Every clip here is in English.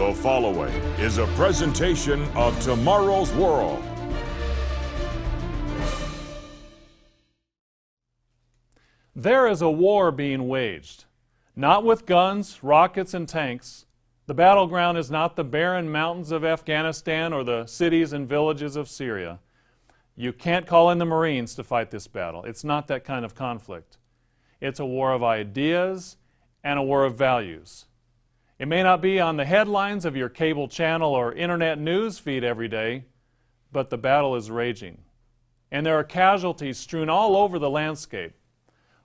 The following is a presentation of Tomorrow's World. There is a war being waged, not with guns, rockets, and tanks. The battleground is not the barren mountains of Afghanistan or the cities and villages of Syria. You can't call in the Marines to fight this battle. It's not that kind of conflict. It's a war of ideas and a war of values. It may not be on the headlines of your cable channel or internet news feed every day, but the battle is raging. And there are casualties strewn all over the landscape.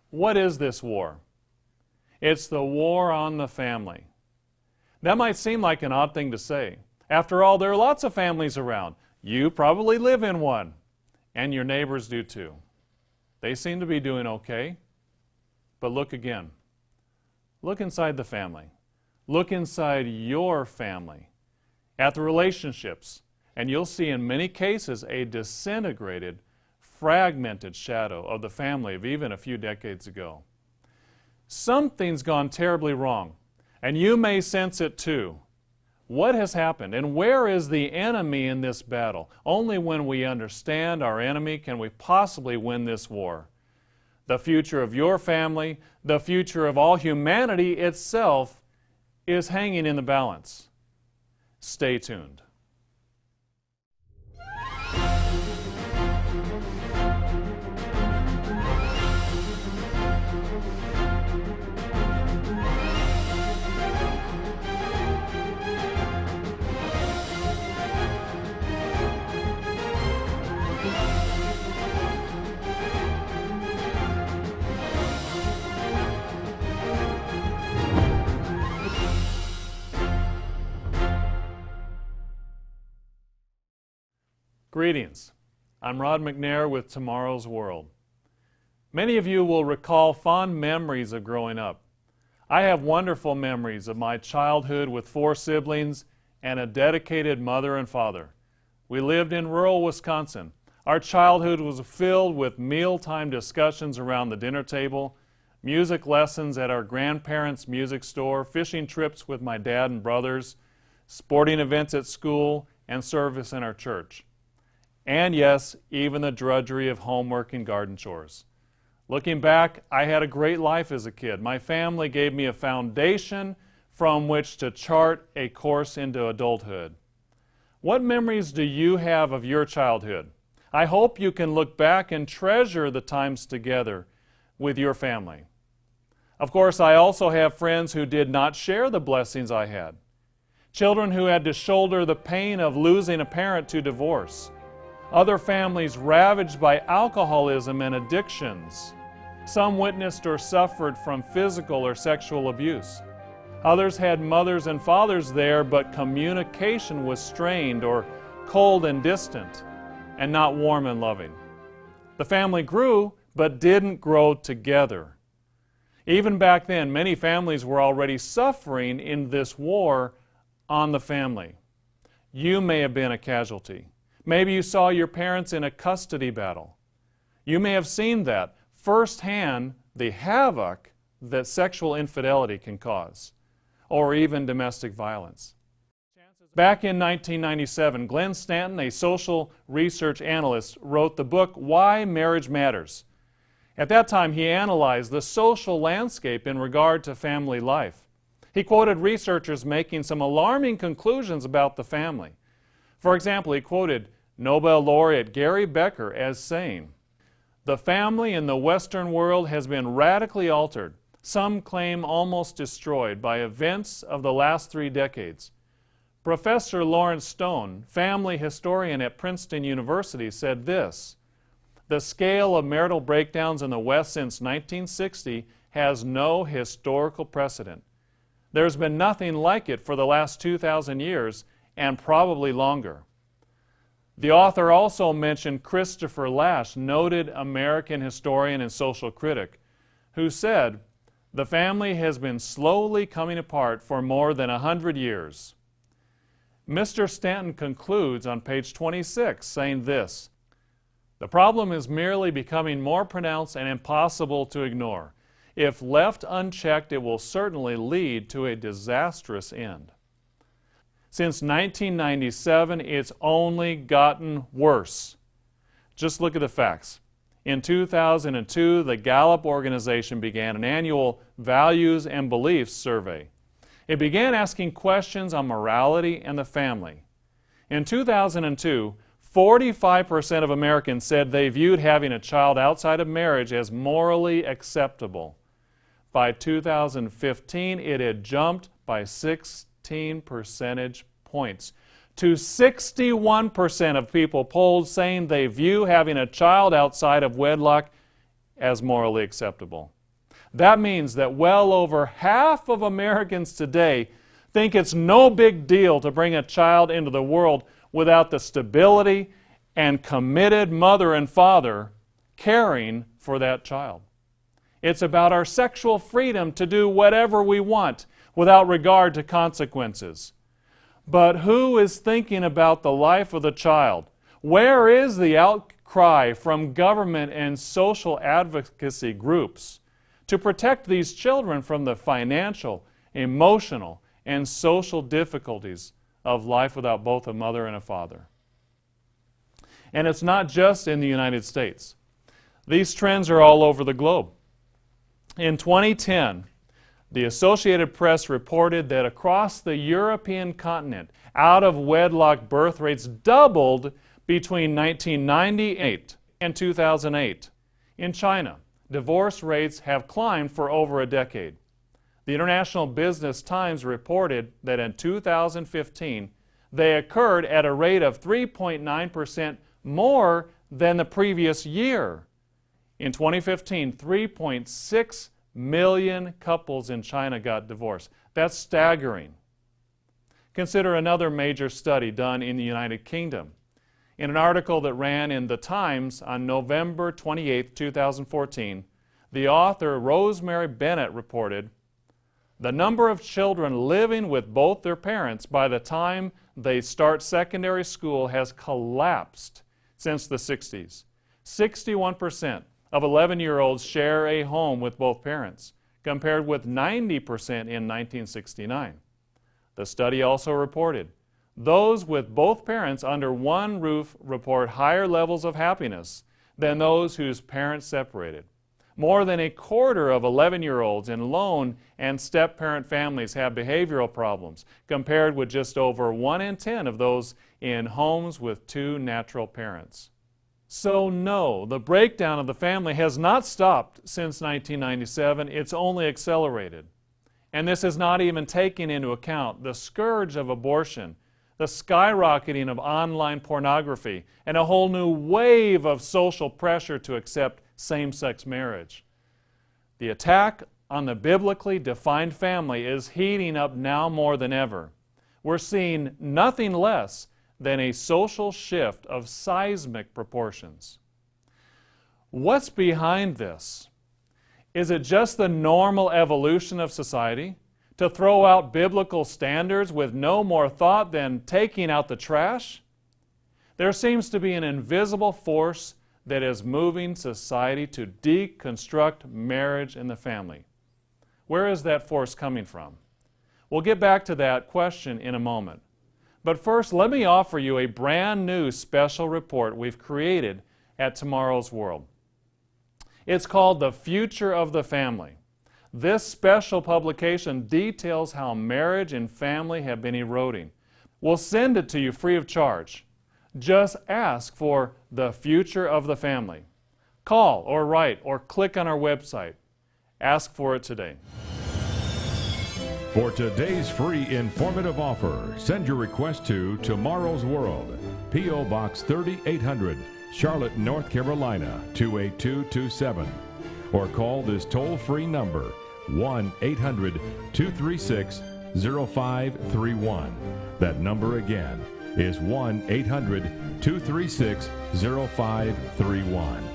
What is this war? It's the war on the family. That might seem like an odd thing to say. After all, there are lots of families around. You probably live in one, and your neighbors do too. They seem to be doing okay. But look again. Look inside the family. Look inside your family at the relationships, and you'll see in many cases a disintegrated, fragmented shadow of the family of even a few decades ago. Something's gone terribly wrong, and you may sense it too. What has happened, and where is the enemy in this battle? Only when we understand our enemy can we possibly win this war. The future of your family, the future of all humanity itself is hanging in the balance. Stay tuned. Greetings. I'm Rod McNair with Tomorrow's World. Many of you will recall fond memories of growing up. I have wonderful memories of my childhood with four siblings and a dedicated mother and father. We lived in rural Wisconsin. Our childhood was filled with mealtime discussions around the dinner table, music lessons at our grandparents' music store, fishing trips with my dad and brothers, sporting events at school, and service in our church and yes, even the drudgery of homework and garden chores. Looking back, I had a great life as a kid. My family gave me a foundation from which to chart a course into adulthood. What memories do you have of your childhood? I hope you can look back and treasure the times together with your family. Of course, I also have friends who did not share the blessings I had. Children who had to shoulder the pain of losing a parent to divorce other families ravaged by alcoholism and addictions. Some witnessed or suffered from physical or sexual abuse. Others had mothers and fathers there, but communication was strained or cold and distant and not warm and loving. The family grew, but didn't grow together. Even back then, many families were already suffering in this war on the family. You may have been a casualty. Maybe you saw your parents in a custody battle. You may have seen that firsthand the havoc that sexual infidelity can cause, or even domestic violence. Back in 1997, Glenn Stanton, a social research analyst, wrote the book Why Marriage Matters. At that time, he analyzed the social landscape in regard to family life. He quoted researchers making some alarming conclusions about the family. For example, he quoted Nobel laureate Gary Becker as saying, The family in the Western world has been radically altered, some claim almost destroyed, by events of the last three decades. Professor Lawrence Stone, family historian at Princeton University, said this The scale of marital breakdowns in the West since 1960 has no historical precedent. There's been nothing like it for the last 2,000 years and probably longer. The author also mentioned Christopher Lasch, noted American historian and social critic, who said, The family has been slowly coming apart for more than a hundred years. Mr. Stanton concludes on page 26 saying this The problem is merely becoming more pronounced and impossible to ignore. If left unchecked, it will certainly lead to a disastrous end. Since 1997, it's only gotten worse. Just look at the facts. In 2002, the Gallup organization began an annual values and beliefs survey. It began asking questions on morality and the family. In 2002, 45% of Americans said they viewed having a child outside of marriage as morally acceptable. By 2015, it had jumped by 16 percentage points to 61% of people polled saying they view having a child outside of wedlock as morally acceptable. That means that well over half of Americans today think it's no big deal to bring a child into the world without the stability and committed mother and father caring for that child. It's about our sexual freedom to do whatever we want without regard to consequences. But who is thinking about the life of the child? Where is the outcry from government and social advocacy groups to protect these children from the financial, emotional, and social difficulties of life without both a mother and a father? And it's not just in the United States. These trends are all over the globe. In 2010, the Associated Press reported that across the European continent, out of wedlock birth rates doubled between 1998 and 2008. In China, divorce rates have climbed for over a decade. The International Business Times reported that in 2015, they occurred at a rate of 3.9% more than the previous year. In 2015, 3.6 million couples in China got divorced. That's staggering. Consider another major study done in the United Kingdom. In an article that ran in The Times on November 28, 2014, the author Rosemary Bennett reported the number of children living with both their parents by the time they start secondary school has collapsed since the 60s. 61% of 11 year olds share a home with both parents, compared with 90% in 1969. The study also reported those with both parents under one roof report higher levels of happiness than those whose parents separated. More than a quarter of 11 year olds in lone and step parent families have behavioral problems, compared with just over 1 in 10 of those in homes with two natural parents. So, no, the breakdown of the family has not stopped since 1997, it's only accelerated. And this is not even taking into account the scourge of abortion, the skyrocketing of online pornography, and a whole new wave of social pressure to accept same sex marriage. The attack on the biblically defined family is heating up now more than ever. We're seeing nothing less than a social shift of seismic proportions. What's behind this? Is it just the normal evolution of society to throw out biblical standards with no more thought than taking out the trash? There seems to be an invisible force that is moving society to deconstruct marriage and the family. Where is that force coming from? We'll get back to that question in a moment. But first, let me offer you a brand new special report we've created at Tomorrow's World. It's called The Future of the Family. This special publication details how marriage and family have been eroding. We'll send it to you free of charge. Just ask for The Future of the Family. Call or write or click on our website. Ask for it today. For today's free informative offer, send your request to Tomorrow's World, P.O. Box 3800, Charlotte, North Carolina 28227. Or call this toll free number 1 800 236 0531. That number again is 1 800 236 0531.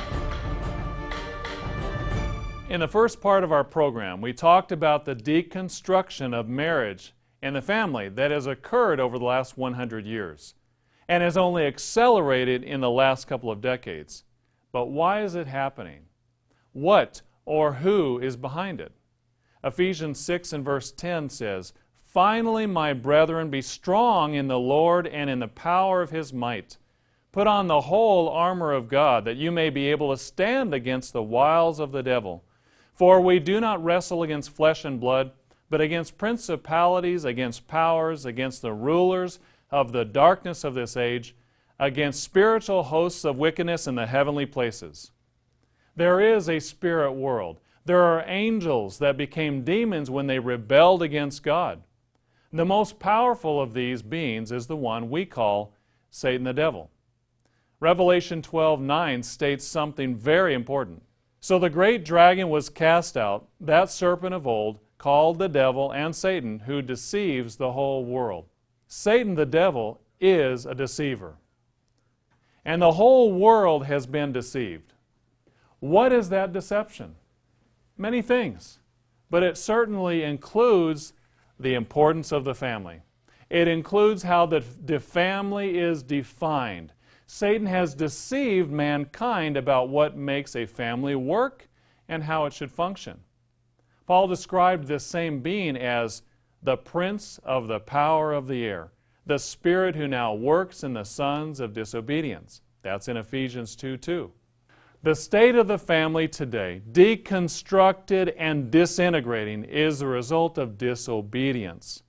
In the first part of our program, we talked about the deconstruction of marriage and the family that has occurred over the last 100 years and has only accelerated in the last couple of decades. But why is it happening? What or who is behind it? Ephesians 6 and verse 10 says, Finally, my brethren, be strong in the Lord and in the power of his might. Put on the whole armor of God, that you may be able to stand against the wiles of the devil. For we do not wrestle against flesh and blood, but against principalities, against powers, against the rulers of the darkness of this age, against spiritual hosts of wickedness in the heavenly places. There is a spirit world. There are angels that became demons when they rebelled against God. The most powerful of these beings is the one we call Satan the devil. Revelation 12:9 states something very important. So the great dragon was cast out, that serpent of old, called the devil and Satan, who deceives the whole world. Satan the devil is a deceiver. And the whole world has been deceived. What is that deception? Many things, but it certainly includes the importance of the family. It includes how the, the family is defined. Satan has deceived mankind about what makes a family work and how it should function. Paul described this same being as the prince of the power of the air, the spirit who now works in the sons of disobedience. That's in Ephesians 2 2. The state of the family today, deconstructed and disintegrating, is the result of disobedience.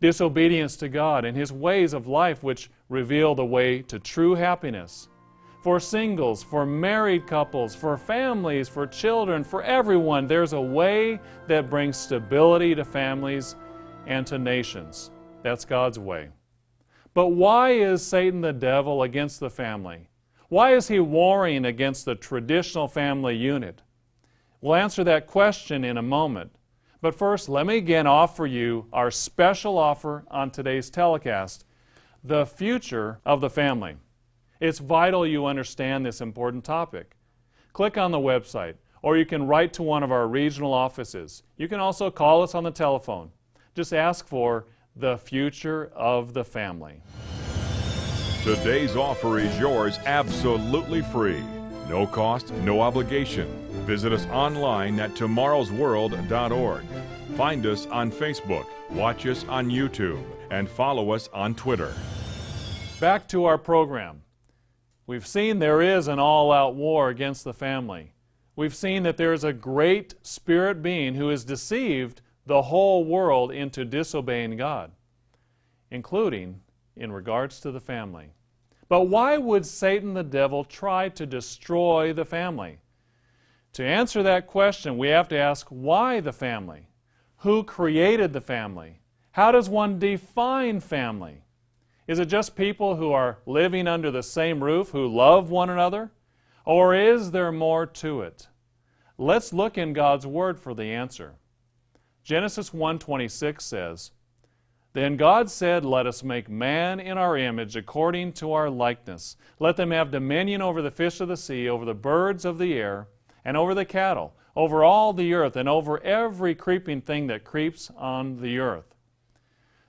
Disobedience to God and His ways of life, which reveal the way to true happiness. For singles, for married couples, for families, for children, for everyone, there's a way that brings stability to families and to nations. That's God's way. But why is Satan the devil against the family? Why is he warring against the traditional family unit? We'll answer that question in a moment. But first, let me again offer you our special offer on today's telecast the future of the family. It's vital you understand this important topic. Click on the website, or you can write to one of our regional offices. You can also call us on the telephone. Just ask for the future of the family. Today's offer is yours absolutely free. No cost, no obligation. Visit us online at tomorrowsworld.org. Find us on Facebook, watch us on YouTube, and follow us on Twitter. Back to our program. We've seen there is an all out war against the family. We've seen that there is a great spirit being who has deceived the whole world into disobeying God, including in regards to the family. But why would Satan the devil try to destroy the family? To answer that question, we have to ask why the family? Who created the family? How does one define family? Is it just people who are living under the same roof who love one another? Or is there more to it? Let's look in God's word for the answer. Genesis 1:26 says, then God said, Let us make man in our image, according to our likeness. Let them have dominion over the fish of the sea, over the birds of the air, and over the cattle, over all the earth, and over every creeping thing that creeps on the earth.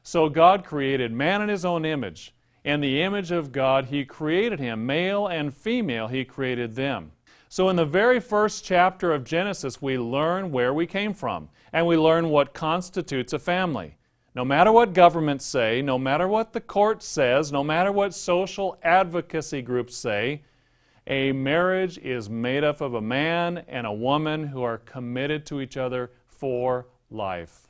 So God created man in his own image. In the image of God, he created him. Male and female, he created them. So, in the very first chapter of Genesis, we learn where we came from, and we learn what constitutes a family. No matter what governments say, no matter what the court says, no matter what social advocacy groups say, a marriage is made up of a man and a woman who are committed to each other for life.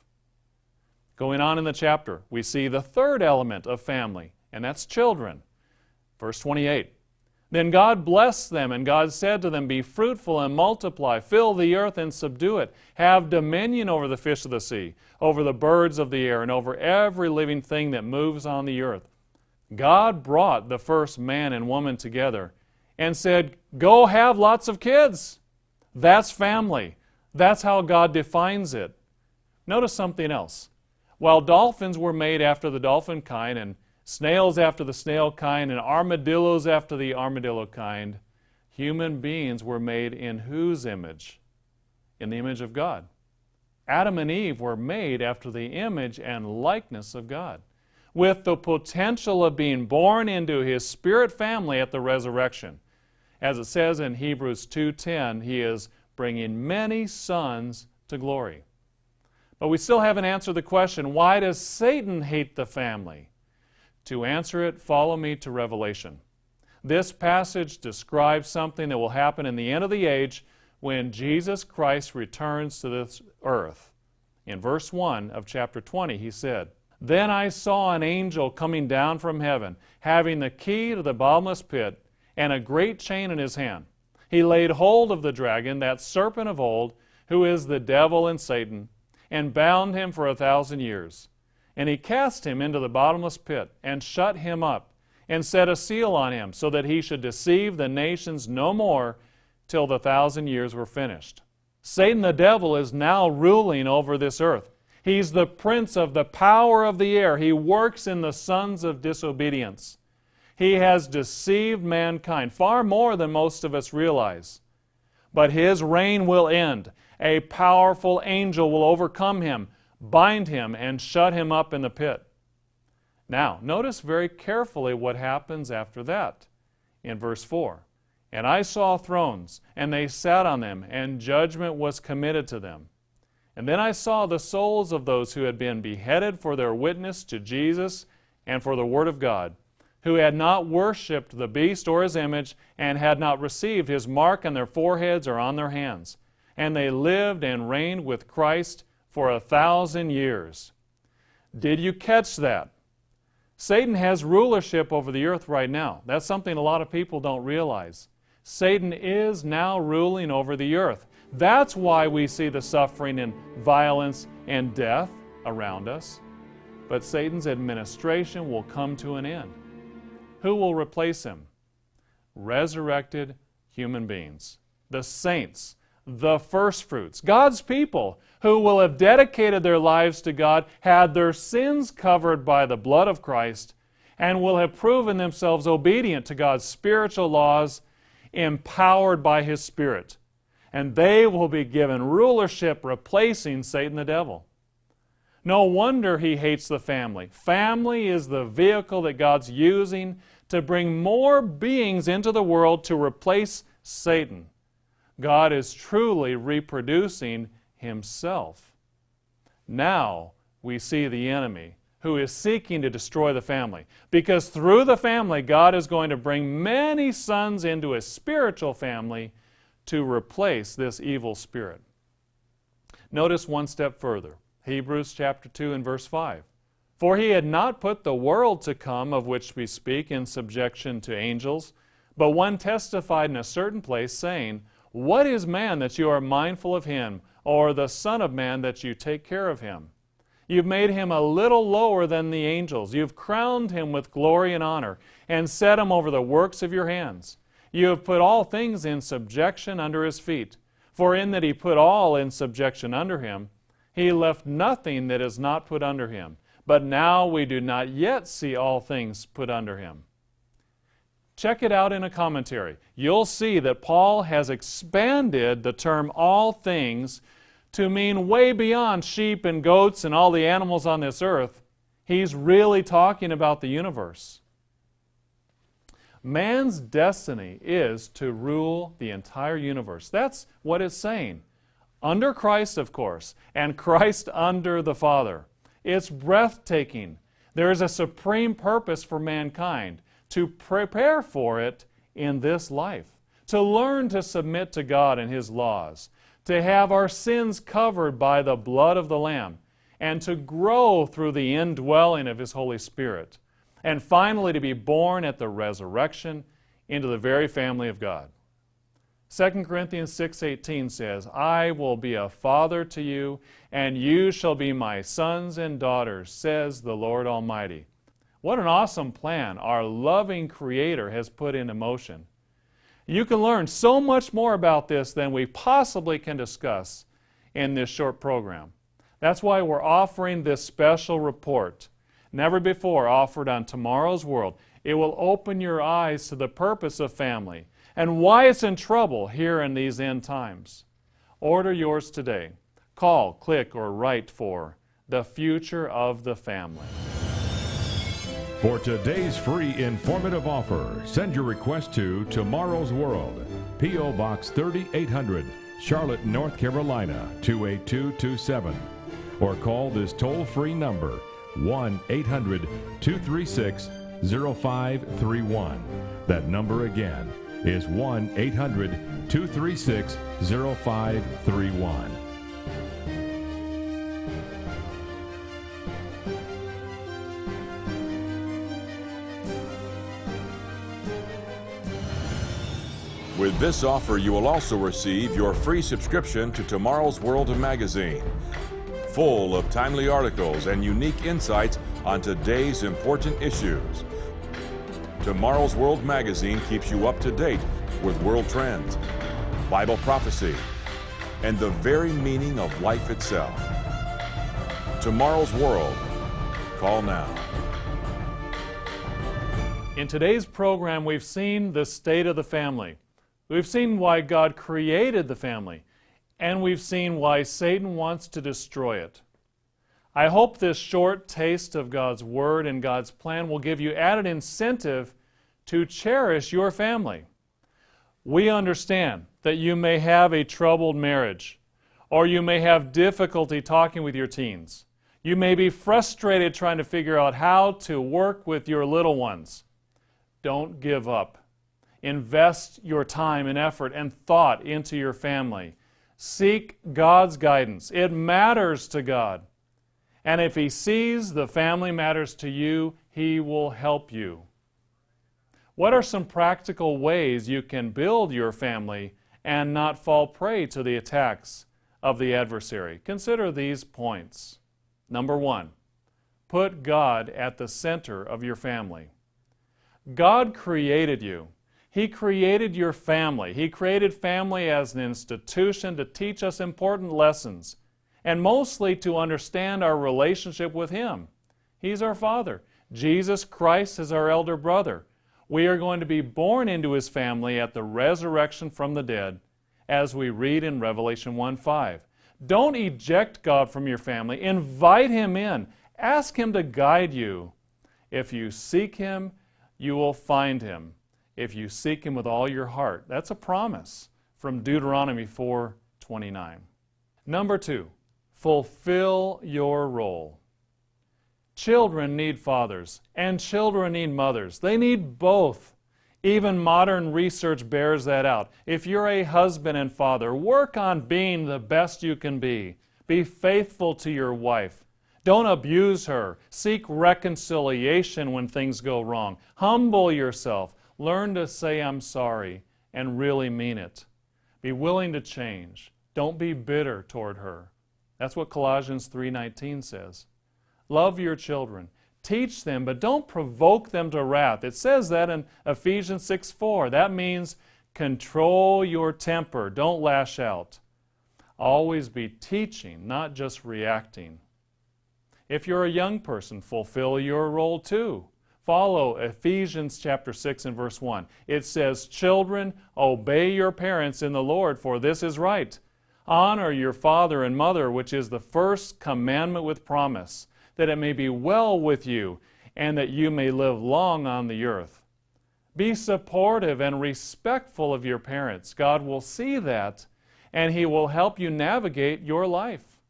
Going on in the chapter, we see the third element of family, and that's children. Verse 28. Then God blessed them, and God said to them, Be fruitful and multiply, fill the earth and subdue it, have dominion over the fish of the sea, over the birds of the air, and over every living thing that moves on the earth. God brought the first man and woman together and said, Go have lots of kids. That's family. That's how God defines it. Notice something else. While dolphins were made after the dolphin kind, and snails after the snail kind, and armadillos after the armadillo kind, human beings were made in whose image? In the image of God. Adam and Eve were made after the image and likeness of God, with the potential of being born into his spirit family at the resurrection. As it says in Hebrews 2:10, he is bringing many sons to glory. But we still haven't answered the question, why does Satan hate the family? To answer it, follow me to Revelation. This passage describes something that will happen in the end of the age when Jesus Christ returns to this earth. In verse 1 of chapter 20, he said, Then I saw an angel coming down from heaven, having the key to the bottomless pit and a great chain in his hand. He laid hold of the dragon, that serpent of old, who is the devil and Satan, and bound him for a thousand years. And he cast him into the bottomless pit, and shut him up, and set a seal on him, so that he should deceive the nations no more till the thousand years were finished. Satan the devil is now ruling over this earth. He's the prince of the power of the air. He works in the sons of disobedience. He has deceived mankind far more than most of us realize. But his reign will end. A powerful angel will overcome him, bind him, and shut him up in the pit. Now, notice very carefully what happens after that in verse 4. And I saw thrones, and they sat on them, and judgment was committed to them. And then I saw the souls of those who had been beheaded for their witness to Jesus and for the Word of God who had not worshipped the beast or his image, and had not received his mark on their foreheads or on their hands. And they lived and reigned with Christ for a thousand years. Did you catch that? Satan has rulership over the earth right now. That's something a lot of people don't realize. Satan is now ruling over the earth. That's why we see the suffering and violence and death around us. But Satan's administration will come to an end. Who will replace him? Resurrected human beings, the saints, the firstfruits, God's people who will have dedicated their lives to God, had their sins covered by the blood of Christ, and will have proven themselves obedient to God's spiritual laws, empowered by His Spirit. And they will be given rulership, replacing Satan the devil. No wonder he hates the family. Family is the vehicle that God's using to bring more beings into the world to replace Satan. God is truly reproducing himself. Now we see the enemy who is seeking to destroy the family. Because through the family, God is going to bring many sons into a spiritual family to replace this evil spirit. Notice one step further Hebrews chapter 2 and verse 5. For he had not put the world to come of which we speak in subjection to angels, but one testified in a certain place, saying, What is man that you are mindful of him, or the Son of Man that you take care of him? You've made him a little lower than the angels. You've crowned him with glory and honor, and set him over the works of your hands. You have put all things in subjection under his feet. For in that he put all in subjection under him, he left nothing that is not put under him. But now we do not yet see all things put under him. Check it out in a commentary. You'll see that Paul has expanded the term all things to mean way beyond sheep and goats and all the animals on this earth. He's really talking about the universe. Man's destiny is to rule the entire universe. That's what it's saying. Under Christ, of course, and Christ under the Father. It's breathtaking. There is a supreme purpose for mankind to prepare for it in this life, to learn to submit to God and His laws, to have our sins covered by the blood of the Lamb, and to grow through the indwelling of His Holy Spirit, and finally to be born at the resurrection into the very family of God. 2 Corinthians 6:18 says, "I will be a father to you, and you shall be my sons and daughters," says the Lord Almighty. What an awesome plan our loving creator has put into motion. You can learn so much more about this than we possibly can discuss in this short program. That's why we're offering this special report, never before offered on Tomorrow's World. It will open your eyes to the purpose of family and why it's in trouble here in these end times. Order yours today. Call, click, or write for The Future of the Family. For today's free informative offer, send your request to Tomorrow's World, P.O. Box 3800, Charlotte, North Carolina 28227. Or call this toll free number 1 800 236 0531. That number again is 1 800 236 0531. With this offer, you will also receive your free subscription to Tomorrow's World magazine, full of timely articles and unique insights on today's important issues. Tomorrow's World magazine keeps you up to date with world trends, Bible prophecy, and the very meaning of life itself. Tomorrow's World. Call now. In today's program, we've seen the state of the family. We've seen why God created the family, and we've seen why Satan wants to destroy it. I hope this short taste of God's Word and God's plan will give you added incentive to cherish your family. We understand that you may have a troubled marriage, or you may have difficulty talking with your teens. You may be frustrated trying to figure out how to work with your little ones. Don't give up. Invest your time and effort and thought into your family. Seek God's guidance. It matters to God. And if He sees the family matters to you, He will help you. What are some practical ways you can build your family and not fall prey to the attacks of the adversary? Consider these points. Number one, put God at the center of your family. God created you. He created your family. He created family as an institution to teach us important lessons and mostly to understand our relationship with Him. He's our Father. Jesus Christ is our elder brother. We are going to be born into His family at the resurrection from the dead, as we read in Revelation 1 5. Don't eject God from your family. Invite Him in. Ask Him to guide you. If you seek Him, you will find Him. If you seek Him with all your heart. That's a promise from Deuteronomy 4 29. Number two, Fulfill your role. Children need fathers, and children need mothers. They need both. Even modern research bears that out. If you're a husband and father, work on being the best you can be. Be faithful to your wife. Don't abuse her. Seek reconciliation when things go wrong. Humble yourself. Learn to say, I'm sorry, and really mean it. Be willing to change. Don't be bitter toward her. That's what Colossians 3:19 says. Love your children. Teach them, but don't provoke them to wrath. It says that in Ephesians 6:4. That means control your temper. Don't lash out. Always be teaching, not just reacting. If you're a young person, fulfill your role too. Follow Ephesians chapter 6 and verse 1. It says, Children, obey your parents in the Lord, for this is right. Honor your father and mother, which is the first commandment with promise, that it may be well with you and that you may live long on the earth. Be supportive and respectful of your parents. God will see that and He will help you navigate your life.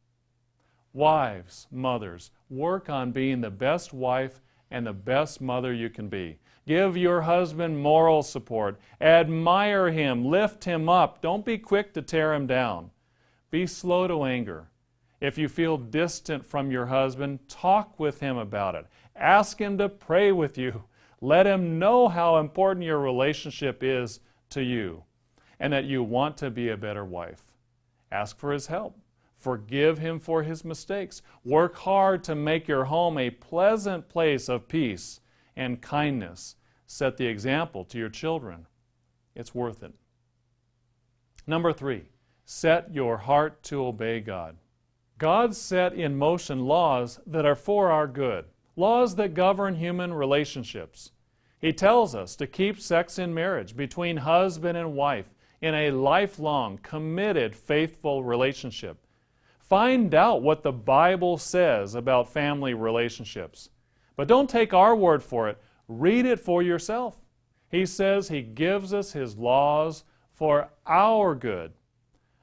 Wives, mothers, work on being the best wife and the best mother you can be. Give your husband moral support. Admire him. Lift him up. Don't be quick to tear him down. Be slow to anger. If you feel distant from your husband, talk with him about it. Ask him to pray with you. Let him know how important your relationship is to you and that you want to be a better wife. Ask for his help. Forgive him for his mistakes. Work hard to make your home a pleasant place of peace and kindness. Set the example to your children. It's worth it. Number three, set your heart to obey God. God set in motion laws that are for our good, laws that govern human relationships. He tells us to keep sex in marriage between husband and wife in a lifelong, committed, faithful relationship. Find out what the Bible says about family relationships. But don't take our word for it. Read it for yourself. He says He gives us His laws for our good.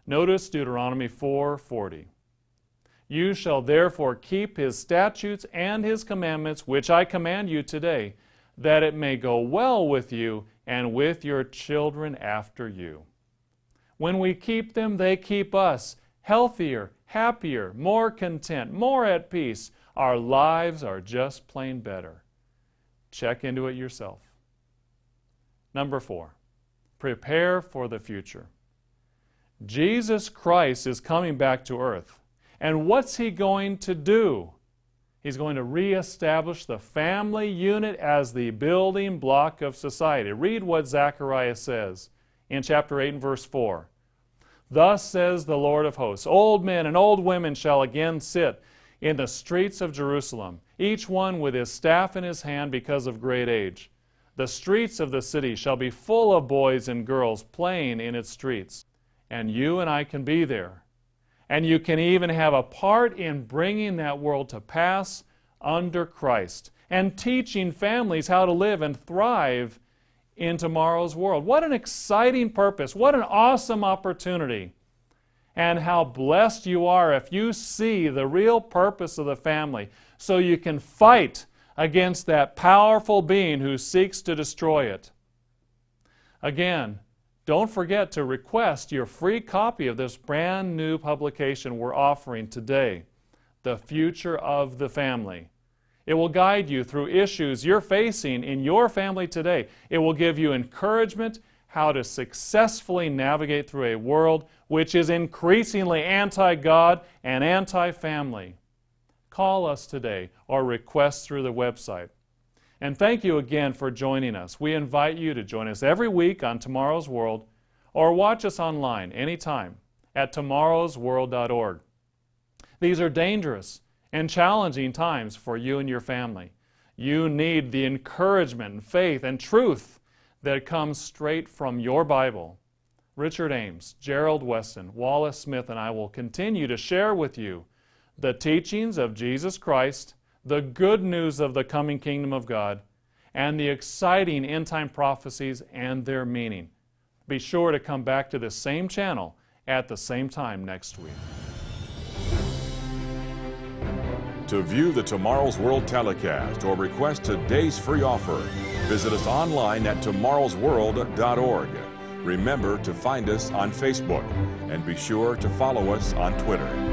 Notice Deuteronomy 4:40. You shall therefore keep his statutes and his commandments which I command you today, that it may go well with you and with your children after you. When we keep them, they keep us healthier, happier, more content, more at peace. Our lives are just plain better. Check into it yourself. Number four, prepare for the future. Jesus Christ is coming back to earth. And what's he going to do? He's going to reestablish the family unit as the building block of society. Read what Zechariah says in chapter 8 and verse 4. Thus says the Lord of hosts Old men and old women shall again sit in the streets of Jerusalem, each one with his staff in his hand because of great age. The streets of the city shall be full of boys and girls playing in its streets. And you and I can be there and you can even have a part in bringing that world to pass under Christ and teaching families how to live and thrive in tomorrow's world. What an exciting purpose! What an awesome opportunity! And how blessed you are if you see the real purpose of the family so you can fight against that powerful being who seeks to destroy it. Again, don't forget to request your free copy of this brand new publication we're offering today, The Future of the Family. It will guide you through issues you're facing in your family today. It will give you encouragement how to successfully navigate through a world which is increasingly anti God and anti family. Call us today or request through the website. And thank you again for joining us. We invite you to join us every week on Tomorrow's World or watch us online anytime at tomorrowsworld.org. These are dangerous and challenging times for you and your family. You need the encouragement faith and truth that comes straight from your Bible. Richard Ames, Gerald Weston, Wallace Smith, and I will continue to share with you the teachings of Jesus Christ the good news of the coming kingdom of God, and the exciting end time prophecies and their meaning. Be sure to come back to this same channel at the same time next week. To view the Tomorrow's World telecast or request today's free offer, visit us online at tomorrowsworld.org. Remember to find us on Facebook and be sure to follow us on Twitter.